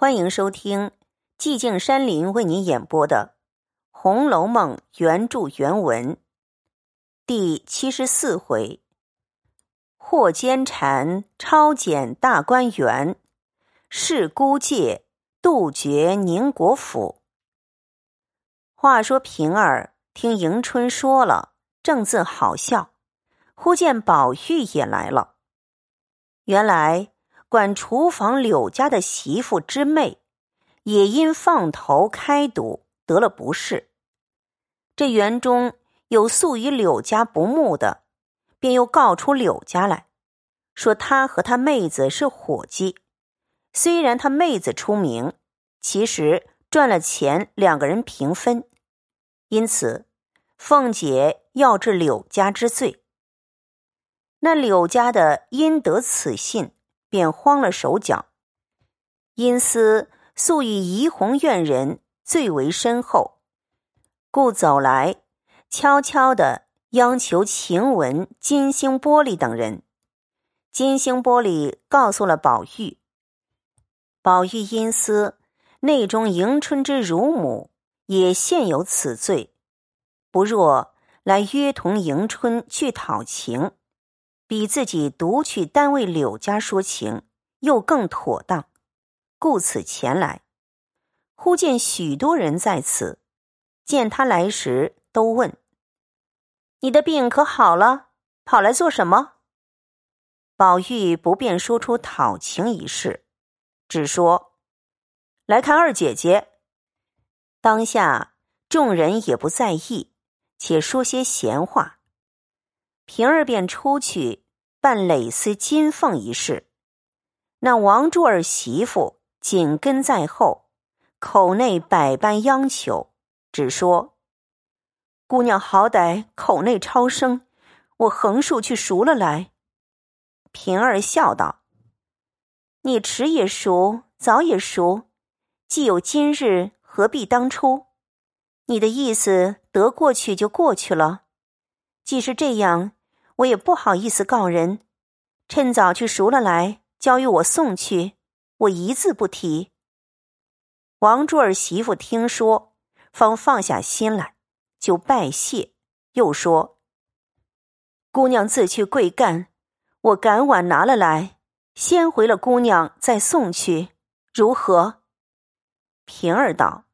欢迎收听寂静山林为您演播的《红楼梦》原著原文第七十四回：霍坚禅抄检大观园，是孤戒杜绝宁国府。话说平儿听迎春说了，正自好笑，忽见宝玉也来了。原来。管厨房柳家的媳妇之妹，也因放头开赌得了不是。这园中有素与柳家不睦的，便又告出柳家来，说他和他妹子是伙计。虽然他妹子出名，其实赚了钱两个人平分，因此凤姐要治柳家之罪。那柳家的因得此信。便慌了手脚，因思素与怡红院人最为深厚，故走来悄悄的央求晴雯、金星玻璃等人。金星玻璃告诉了宝玉，宝玉因思内中迎春之乳母也现有此罪，不若来约同迎春去讨情。比自己独去单位柳家说情，又更妥当，故此前来。忽见许多人在此，见他来时，都问：“你的病可好了？跑来做什么？”宝玉不便说出讨情一事，只说：“来看二姐姐。”当下众人也不在意，且说些闲话。平儿便出去办蕾丝金凤一事，那王珠儿媳妇紧跟在后，口内百般央求，只说：“姑娘好歹口内超生，我横竖去赎了来。”平儿笑道：“你迟也赎，早也赎，既有今日，何必当初？你的意思得过去就过去了，既是这样。”我也不好意思告人，趁早去赎了来，交与我送去，我一字不提。王珠儿媳妇听说，方放下心来，就拜谢，又说：“姑娘自去贵干，我赶晚拿了来，先回了姑娘，再送去，如何？”平儿道：“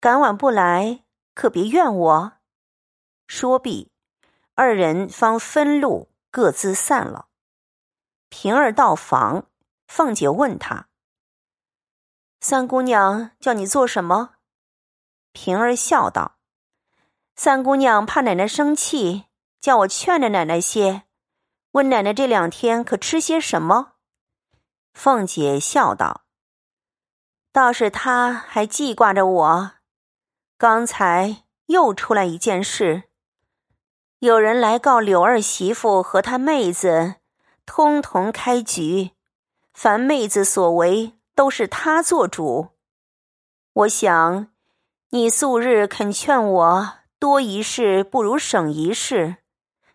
赶晚不来，可别怨我。”说毕。二人方分路，各自散了。平儿到房，凤姐问他：“三姑娘叫你做什么？”平儿笑道：“三姑娘怕奶奶生气，叫我劝着奶奶些，问奶奶这两天可吃些什么。”凤姐笑道：“倒是她还记挂着我，刚才又出来一件事。”有人来告柳二媳妇和她妹子，通同开局，凡妹子所为都是她做主。我想，你素日肯劝我多一事不如省一事，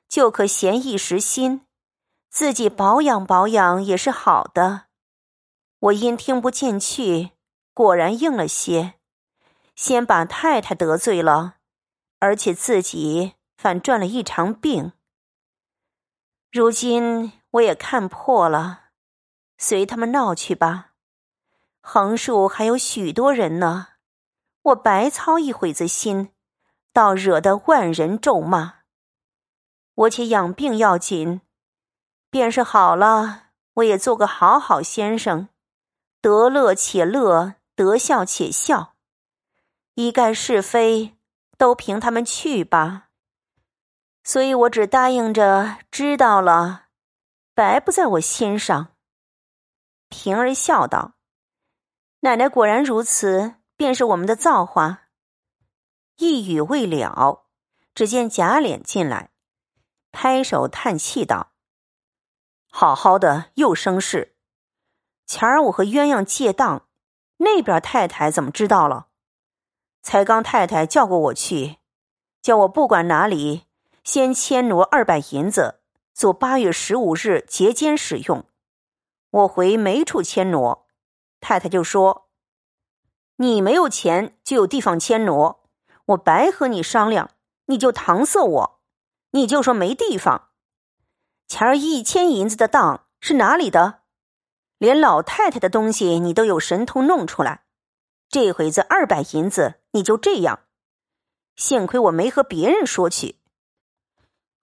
就可闲一时心，自己保养保养也是好的。我因听不进去，果然应了些，先把太太得罪了，而且自己。反赚了一场病。如今我也看破了，随他们闹去吧。横竖还有许多人呢，我白操一会子心，倒惹得万人咒骂。我且养病要紧，便是好了，我也做个好好先生，得乐且乐，得笑且笑，一概是非都凭他们去吧。所以我只答应着，知道了，白不在我心上。平儿笑道：“奶奶果然如此，便是我们的造化。”一语未了，只见贾琏进来，拍手叹气道：“好好的又生事！前儿我和鸳鸯借当，那边太太怎么知道了？才刚太太叫过我去，叫我不管哪里。”先牵挪二百银子，做八月十五日节间使用。我回没处牵挪，太太就说：“你没有钱就有地方迁挪，我白和你商量，你就搪塞我，你就说没地方。前儿一千银子的当是哪里的？连老太太的东西你都有神通弄出来，这回子二百银子你就这样。幸亏我没和别人说去。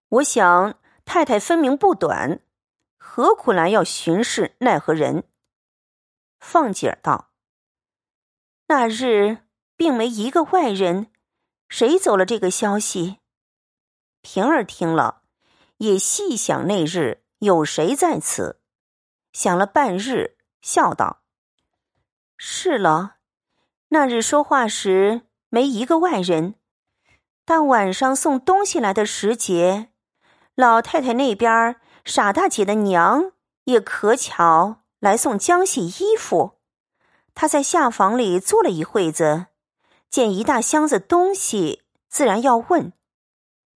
我想太太分明不短，何苦来要巡视奈何人？”凤姐儿道：“那日并没一个外人，谁走了这个消息？”平儿听了，也细想那日有谁在此，想了半日，笑道：“是了，那日说话时没一个外人，但晚上送东西来的时节，老太太那边傻大姐的娘也可巧。”来送浆洗衣服，她在下房里坐了一会子，见一大箱子东西，自然要问。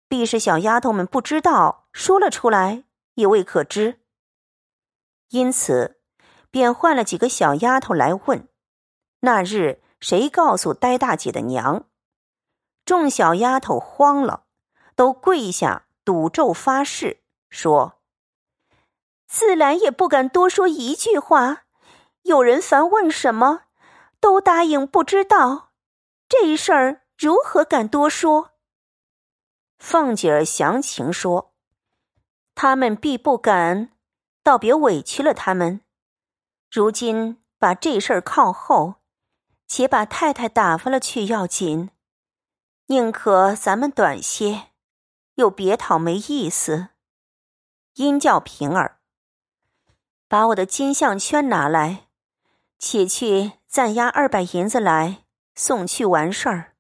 必是小丫头们不知道，说了出来也未可知。因此，便换了几个小丫头来问。那日谁告诉呆大姐的娘？众小丫头慌了，都跪下赌咒发誓，说。自然也不敢多说一句话，有人凡问什么，都答应不知道。这事儿如何敢多说？凤姐儿详情说：“他们必不敢，倒别委屈了他们。如今把这事儿靠后，且把太太打发了去要紧。宁可咱们短些，又别讨没意思。”因叫平儿。把我的金项圈拿来，且去暂押二百银子来送去完事儿。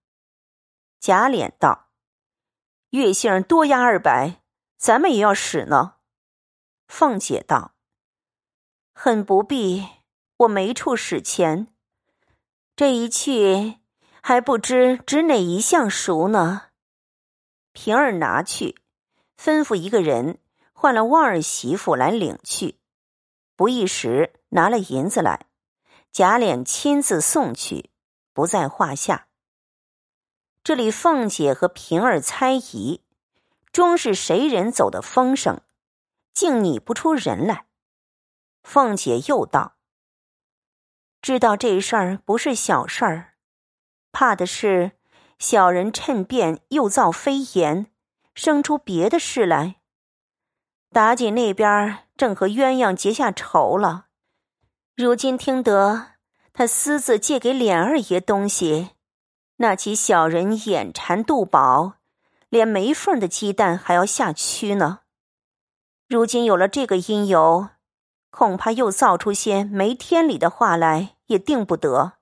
贾琏道：“月姓多押二百，咱们也要使呢。”凤姐道：“很不必，我没处使钱。这一去还不知指哪一项赎呢。”平儿拿去，吩咐一个人换了旺儿媳妇来领去。不一时，拿了银子来，贾琏亲自送去，不在话下。这里凤姐和平儿猜疑，终是谁人走的风声，竟拟不出人来。凤姐又道：“知道这事儿不是小事儿，怕的是小人趁便又造飞言，生出别的事来。妲己那边。”正和鸳鸯结下仇了，如今听得他私自借给琏二爷东西，那起小人眼馋肚饱，连没缝的鸡蛋还要下蛆呢。如今有了这个因由，恐怕又造出些没天理的话来，也定不得。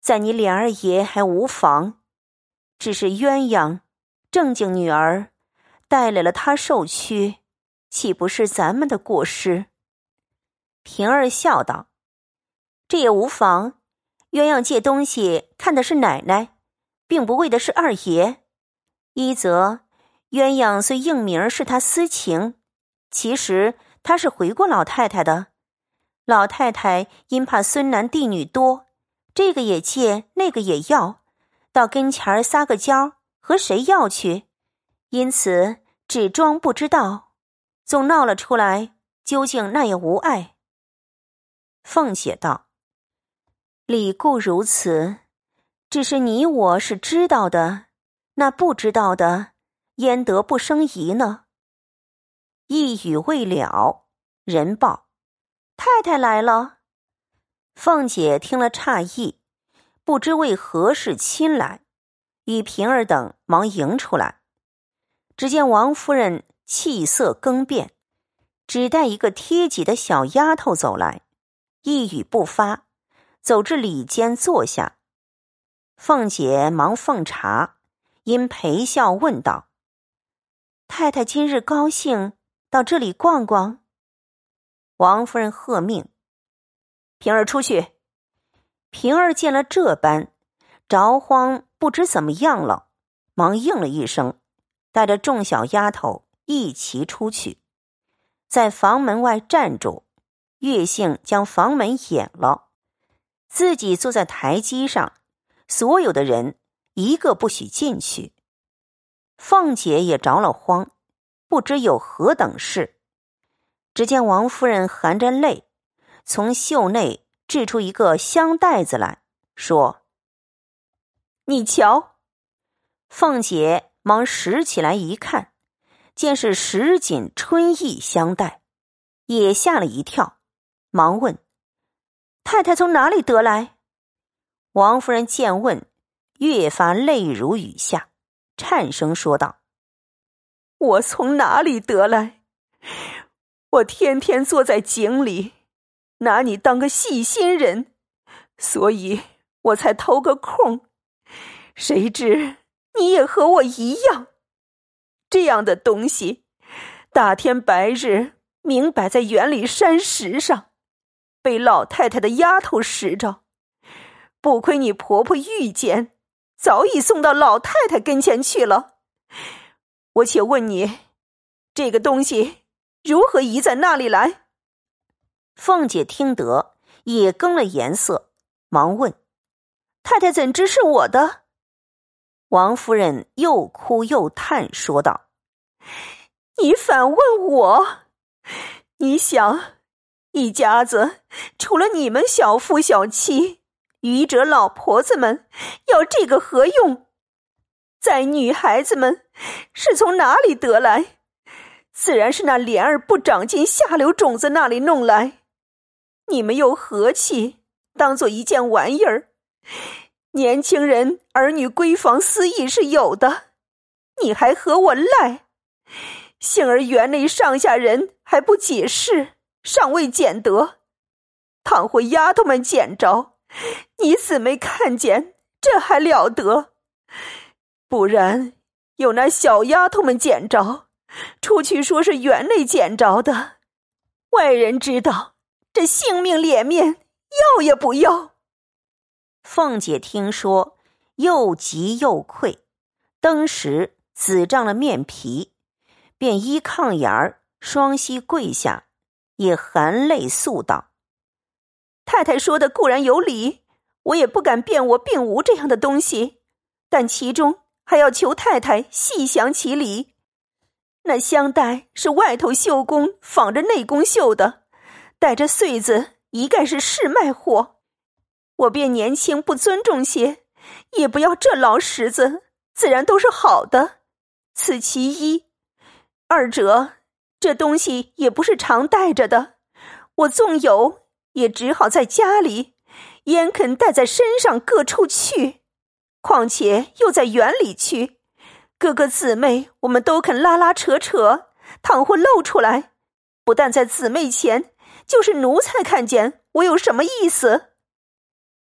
在你琏二爷还无妨，只是鸳鸯正经女儿，带来了他受屈。岂不是咱们的过失？平儿笑道：“这也无妨。鸳鸯借东西看的是奶奶，并不为的是二爷。一则鸳鸯虽应名是他私情，其实他是回过老太太的。老太太因怕孙男弟女多，这个也借，那个也要，到跟前儿撒个娇，和谁要去？因此只装不知道。”总闹了出来，究竟那也无碍。凤姐道：“理固如此，只是你我是知道的，那不知道的，焉得不生疑呢？”一语未了，人报太太来了。凤姐听了诧异，不知为何事亲来，与平儿等忙迎出来，只见王夫人。气色更变，只带一个贴己的小丫头走来，一语不发，走至里间坐下。凤姐忙奉茶，因陪笑问道：“太太今日高兴，到这里逛逛？”王夫人喝命：“平儿出去。”平儿见了这般，着慌，不知怎么样了，忙应了一声，带着众小丫头。一齐出去，在房门外站住。月性将房门掩了，自己坐在台基上，所有的人一个不许进去。凤姐也着了慌，不知有何等事。只见王夫人含着泪，从袖内掷出一个香袋子来说：“你瞧。”凤姐忙拾起来一看，见是十锦春意香袋，也吓了一跳，忙问：“太太从哪里得来？”王夫人见问，越发泪如雨下，颤声说道：“我从哪里得来？”我天天坐在井里，拿你当个细心人，所以我才偷个空。谁知你也和我一样，这样的东西，大天白日明摆在园里山石上，被老太太的丫头拾着。不亏你婆婆遇见，早已送到老太太跟前去了。我且问你，这个东西。如何移在那里来？凤姐听得也更了颜色，忙问：“太太怎知是我的？”王夫人又哭又叹，说道：“你反问我？你想，一家子除了你们小夫小妻，愚者老婆子们要这个何用？在女孩子们是从哪里得来？”自然是那莲儿不长进下流种子那里弄来，你们又和气当做一件玩意儿。年轻人儿女闺房私意是有的，你还和我赖。幸而园内上下人还不解释，尚未捡得。倘或丫头们捡着，你姊妹看见，这还了得？不然有那小丫头们捡着。出去说是园内捡着的，外人知道，这性命脸面要也不要。凤姐听说，又急又愧，登时紫胀了面皮，便依炕沿儿，双膝跪下，也含泪诉道：“太太说的固然有理，我也不敢辩我并无这样的东西，但其中还要求太太细详其理。”那香袋是外头绣工仿着内宫绣的，带着穗子，一概是市卖货。我便年轻不尊重些，也不要这老石子，自然都是好的。此其一。二者，这东西也不是常带着的，我纵有，也只好在家里，焉肯带在身上各处去？况且又在园里去。哥哥姊妹，我们都肯拉拉扯扯，倘或露出来，不但在姊妹前，就是奴才看见，我有什么意思？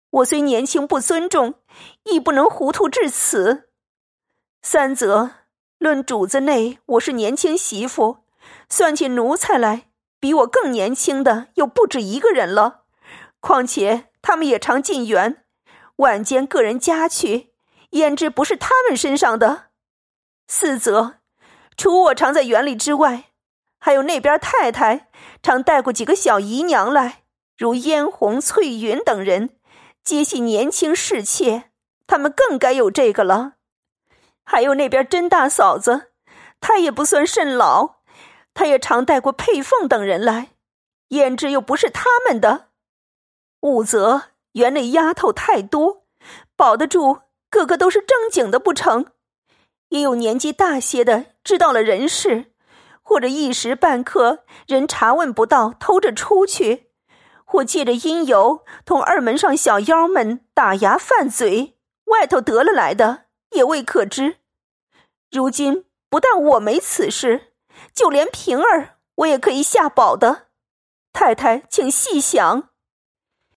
我虽年轻不尊重，亦不能糊涂至此。三则论主子内，我是年轻媳妇，算起奴才来，比我更年轻的又不止一个人了。况且他们也常进园，晚间个人家去，焉知不是他们身上的？四则，除我常在园里之外，还有那边太太常带过几个小姨娘来，如嫣红、翠云等人，皆系年轻侍妾，他们更该有这个了。还有那边甄大嫂子，她也不算甚老，她也常带过佩凤等人来，胭脂又不是他们的。武则，园内丫头太多，保得住个个都是正经的不成？也有年纪大些的，知道了人事，或者一时半刻人查问不到，偷着出去，或借着阴由同二门上小妖们打牙犯嘴，外头得了来的也未可知。如今不但我没此事，就连平儿我也可以下保的。太太，请细想。